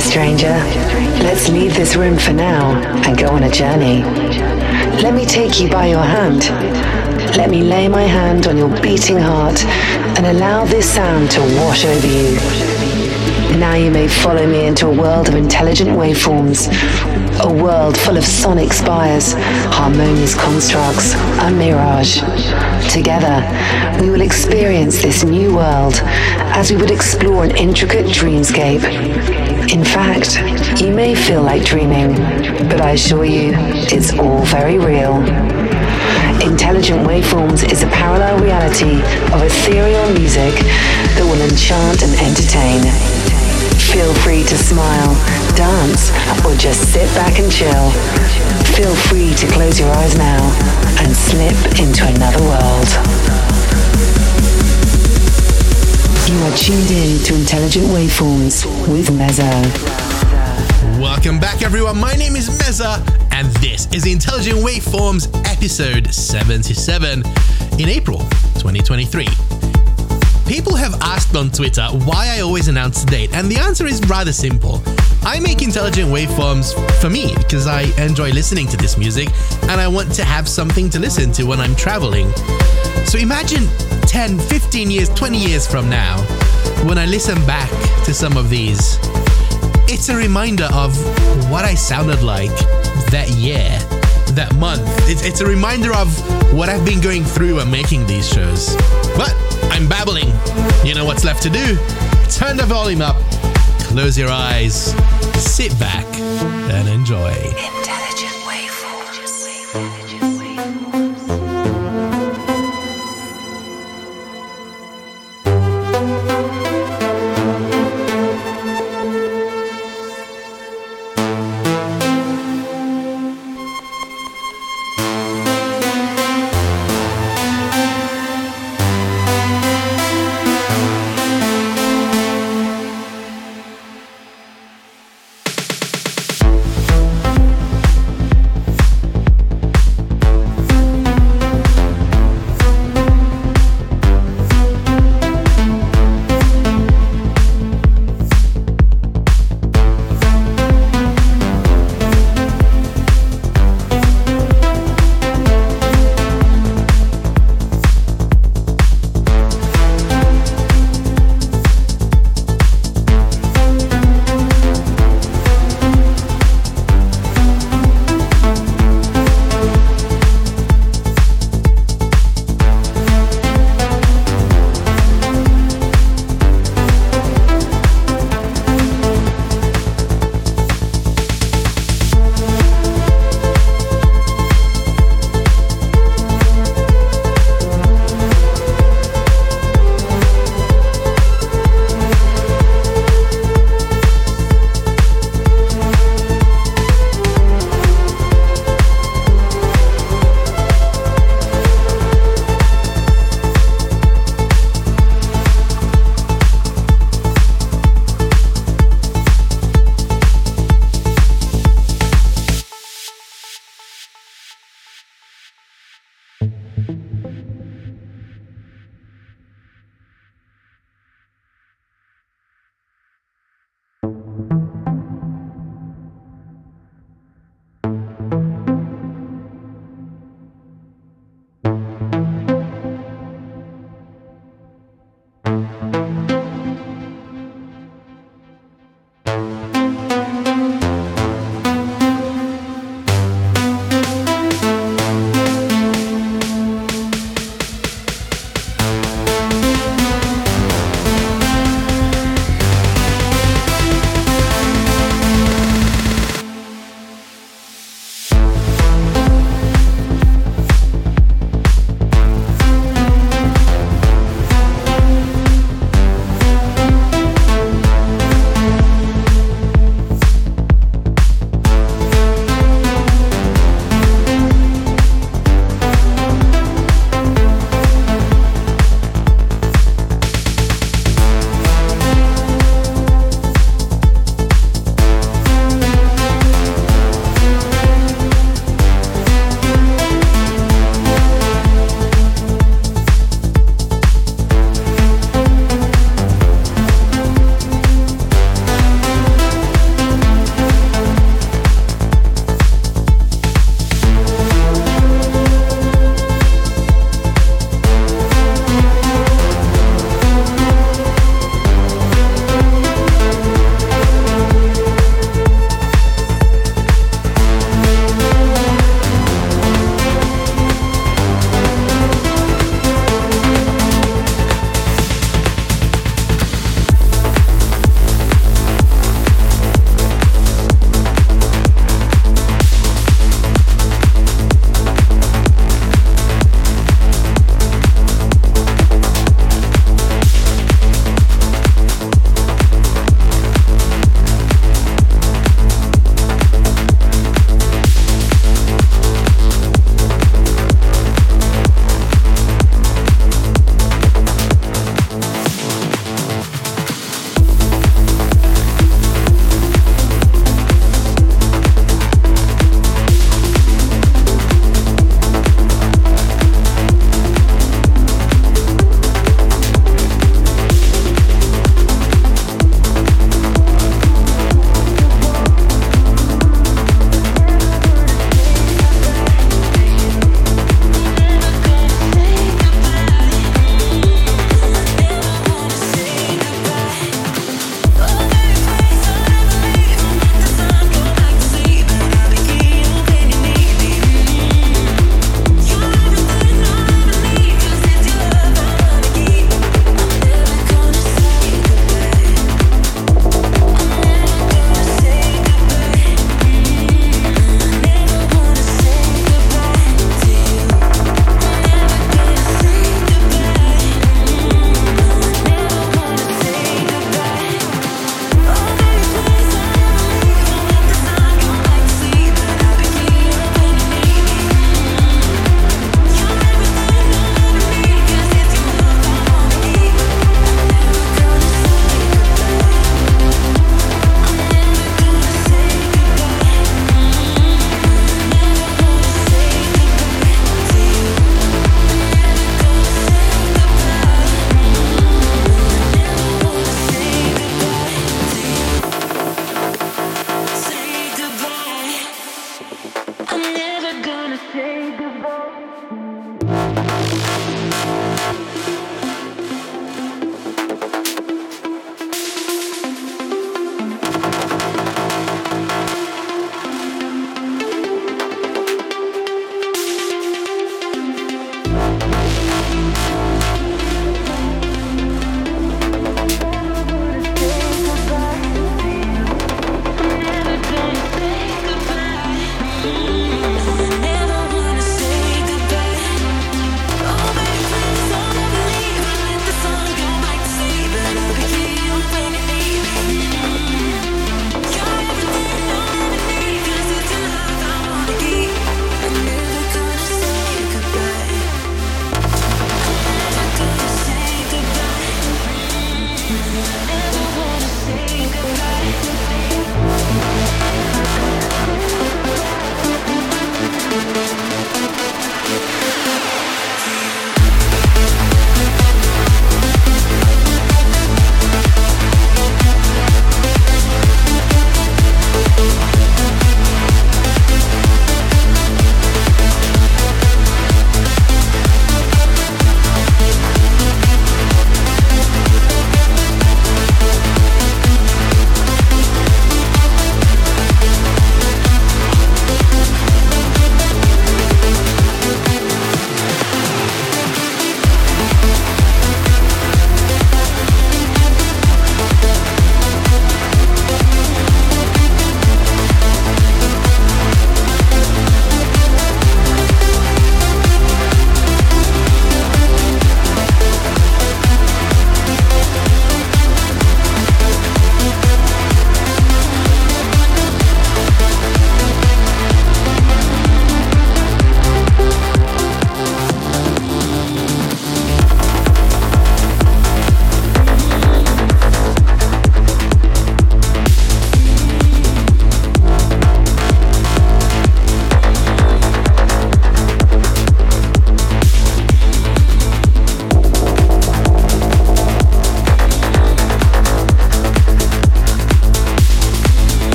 stranger. Let's leave this room for now and go on a journey. Let me take you by your hand. Let me lay my hand on your beating heart and allow this sound to wash over you. Now you may follow me into a world of intelligent waveforms, a world full of sonic spires, harmonious constructs, a mirage. Together, we will experience this new world as we would explore an intricate dreamscape. In fact, you may feel like dreaming, but I assure you, it's all very real. Intelligent Waveforms is a parallel reality of ethereal music that will enchant and entertain. Feel free to smile, dance, or just sit back and chill. Feel free to close your eyes now and slip into another world. You are tuned in to Intelligent Waveforms with Meza. Welcome back, everyone. My name is Meza, and this is Intelligent Waveforms episode 77 in April 2023. People have asked on Twitter why I always announce the date, and the answer is rather simple. I make intelligent waveforms for me because I enjoy listening to this music and I want to have something to listen to when I'm traveling. So imagine 10, 15 years, 20 years from now, when I listen back to some of these, it's a reminder of what I sounded like that year, that month. It's, it's a reminder of what I've been going through when making these shows. But I'm babbling. You know what's left to do? Turn the volume up, close your eyes, sit back, and enjoy. Intelligent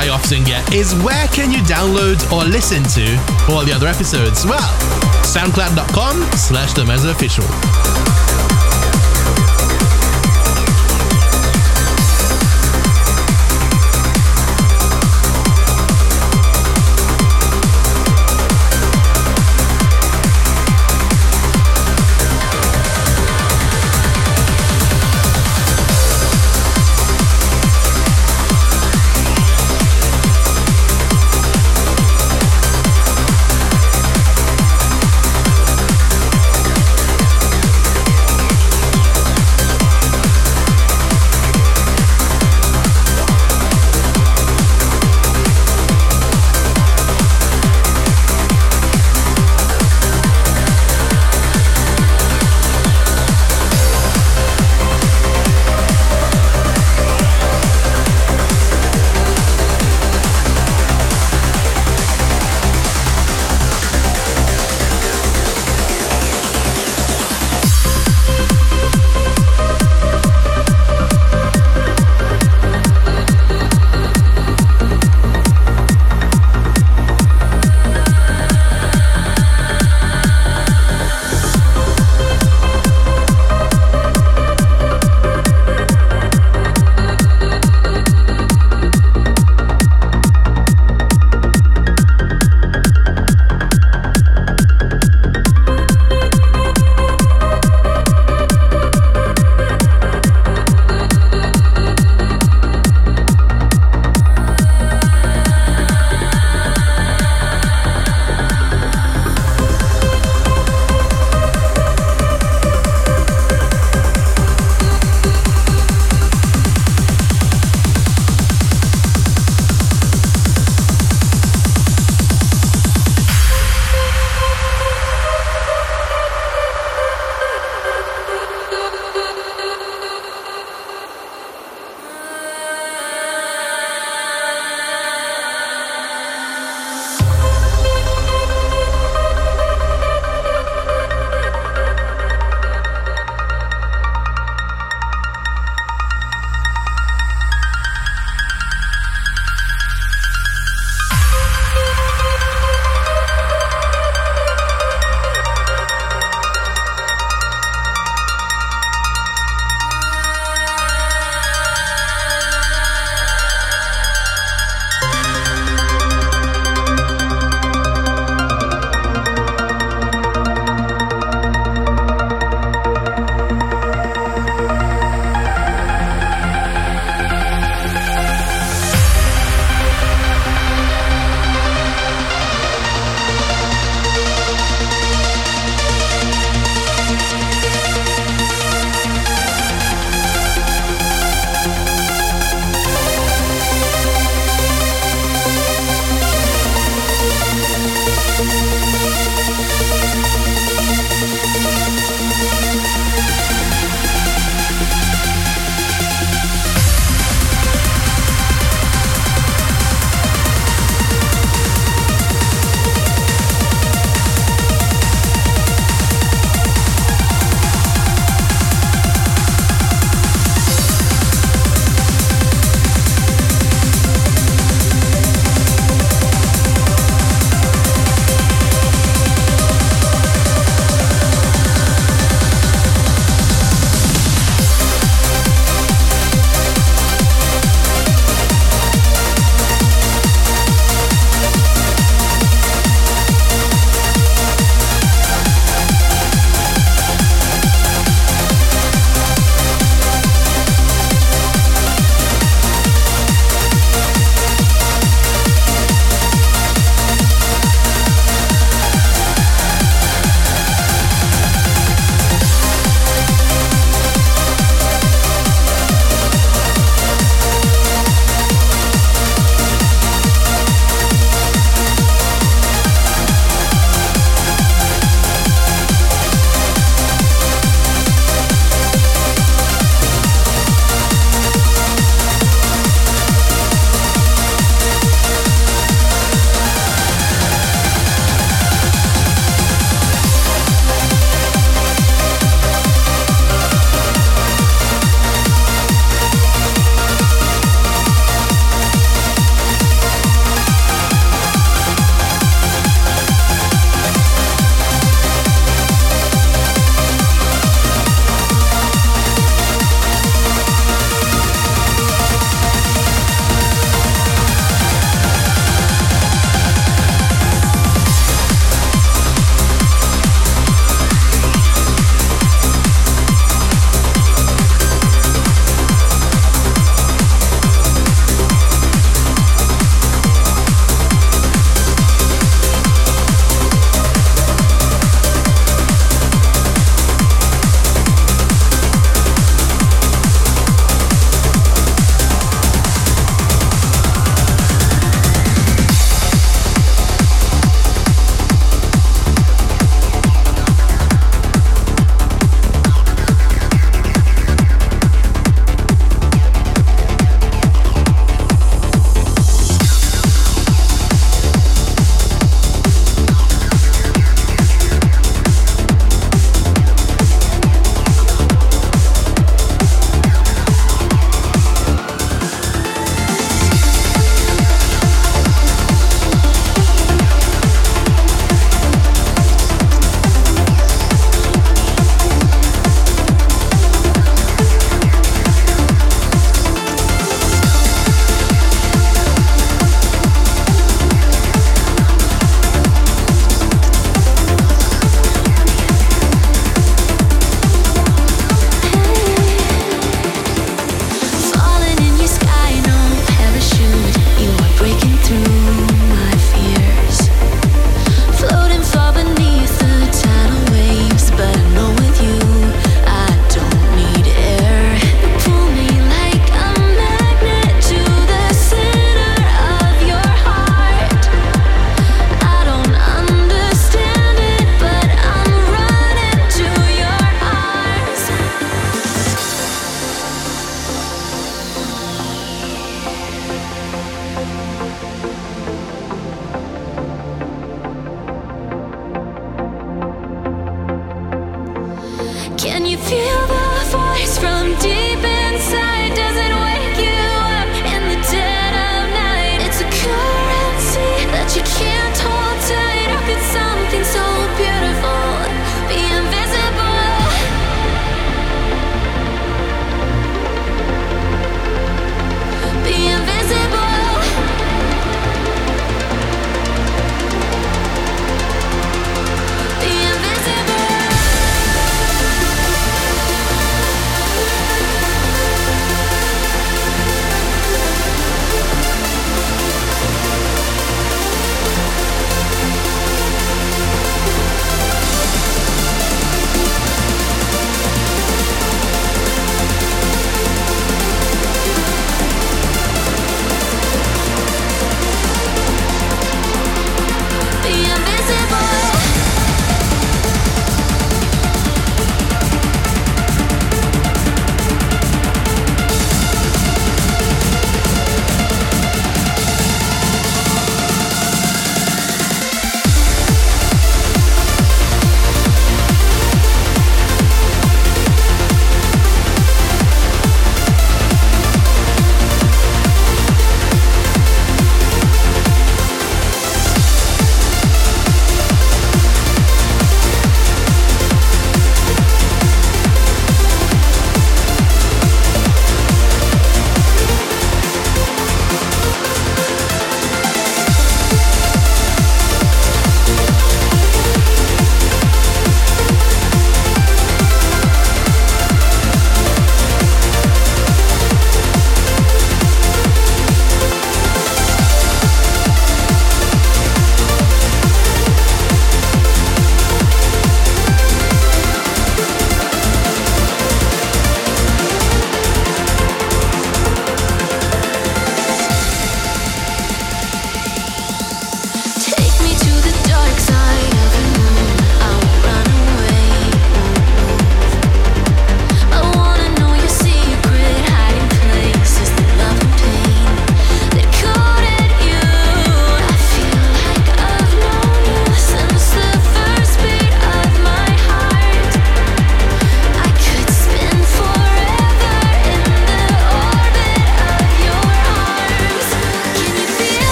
I often get is where can you download or listen to all the other episodes? Well, soundcloud.com slash the official.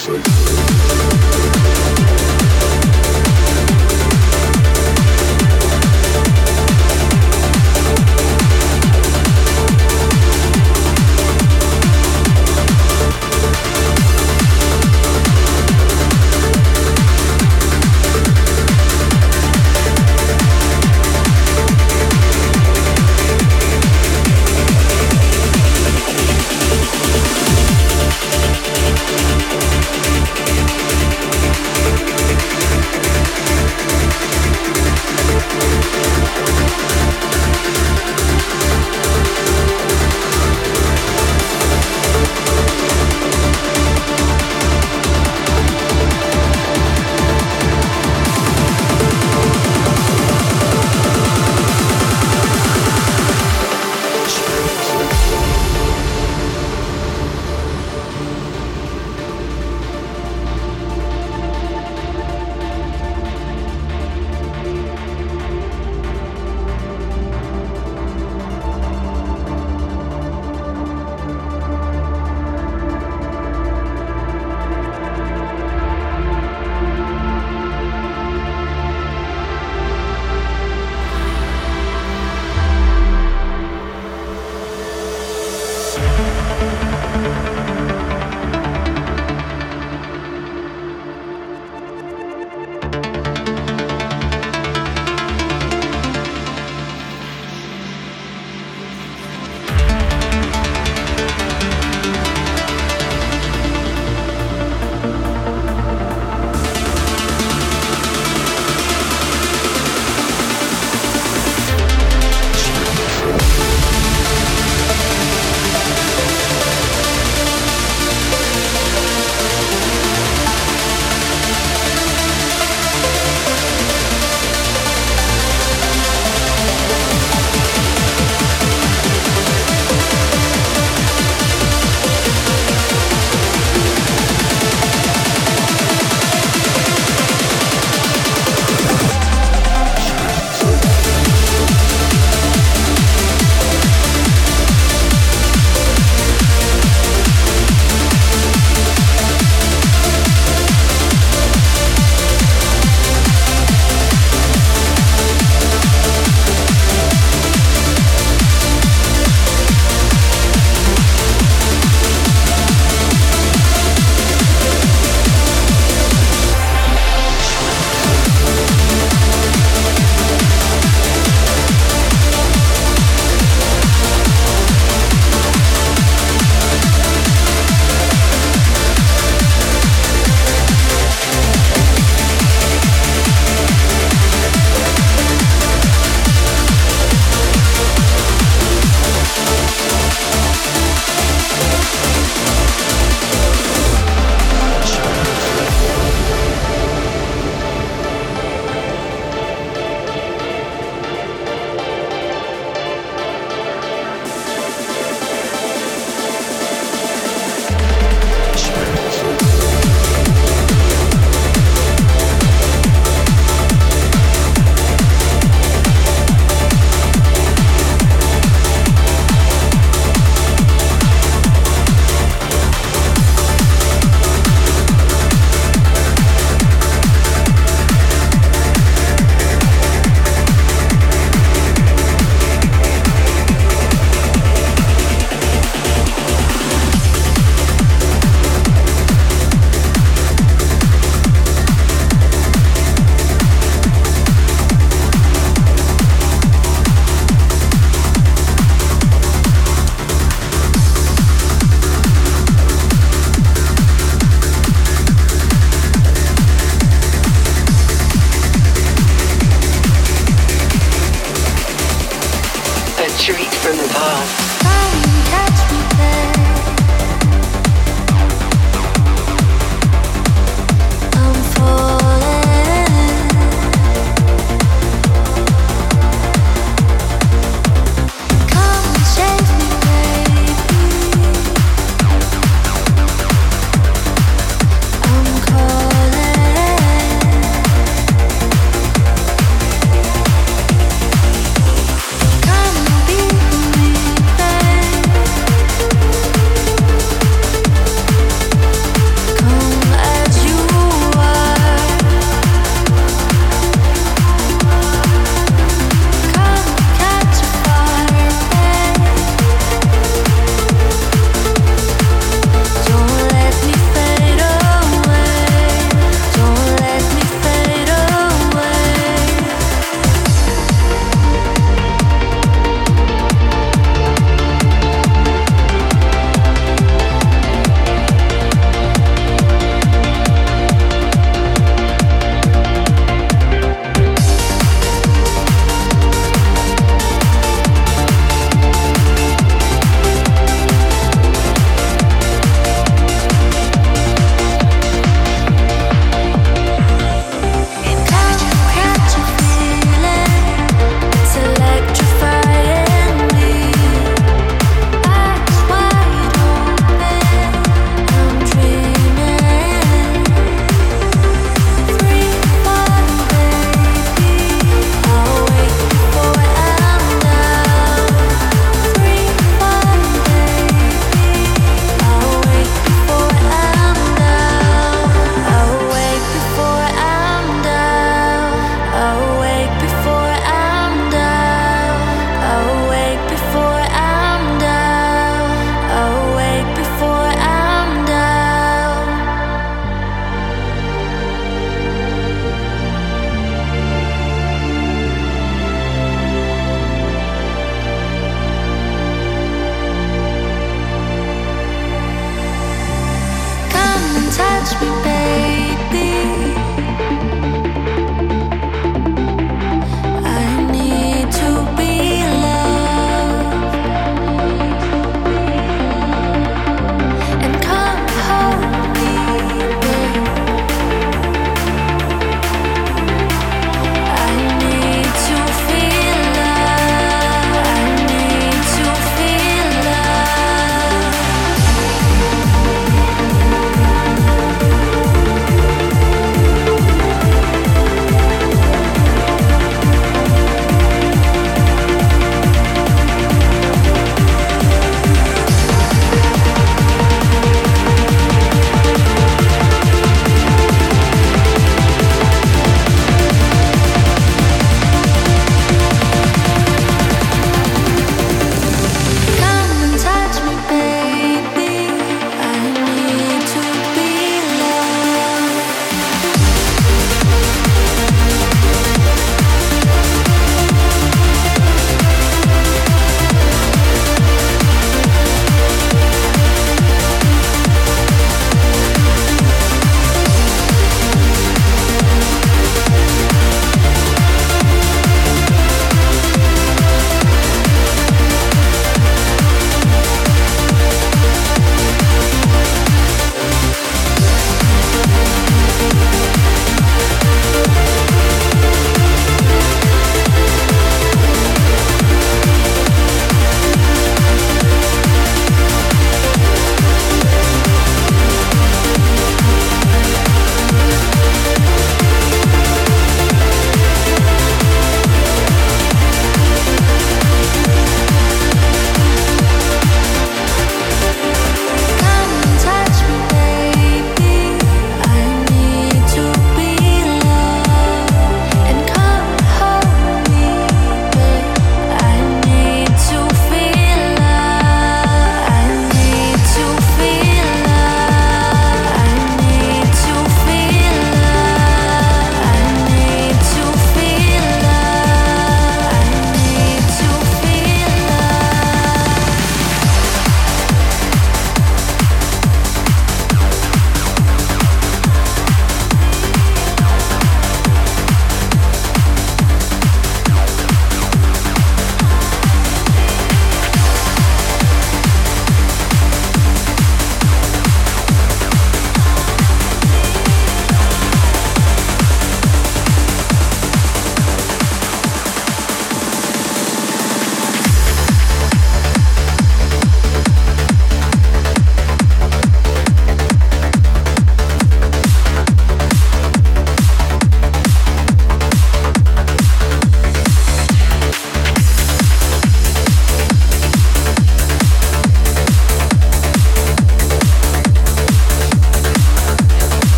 Satan.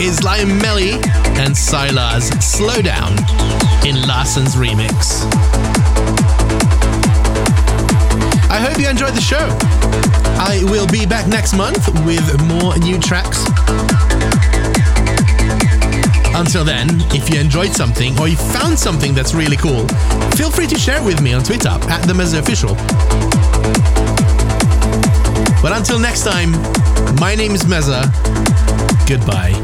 Is Liam Melly and Sylar's Slow Down in Larson's remix. I hope you enjoyed the show. I will be back next month with more new tracks. Until then, if you enjoyed something or you found something that's really cool, feel free to share it with me on Twitter at the Meza Official. But until next time, my name is Meza. Goodbye.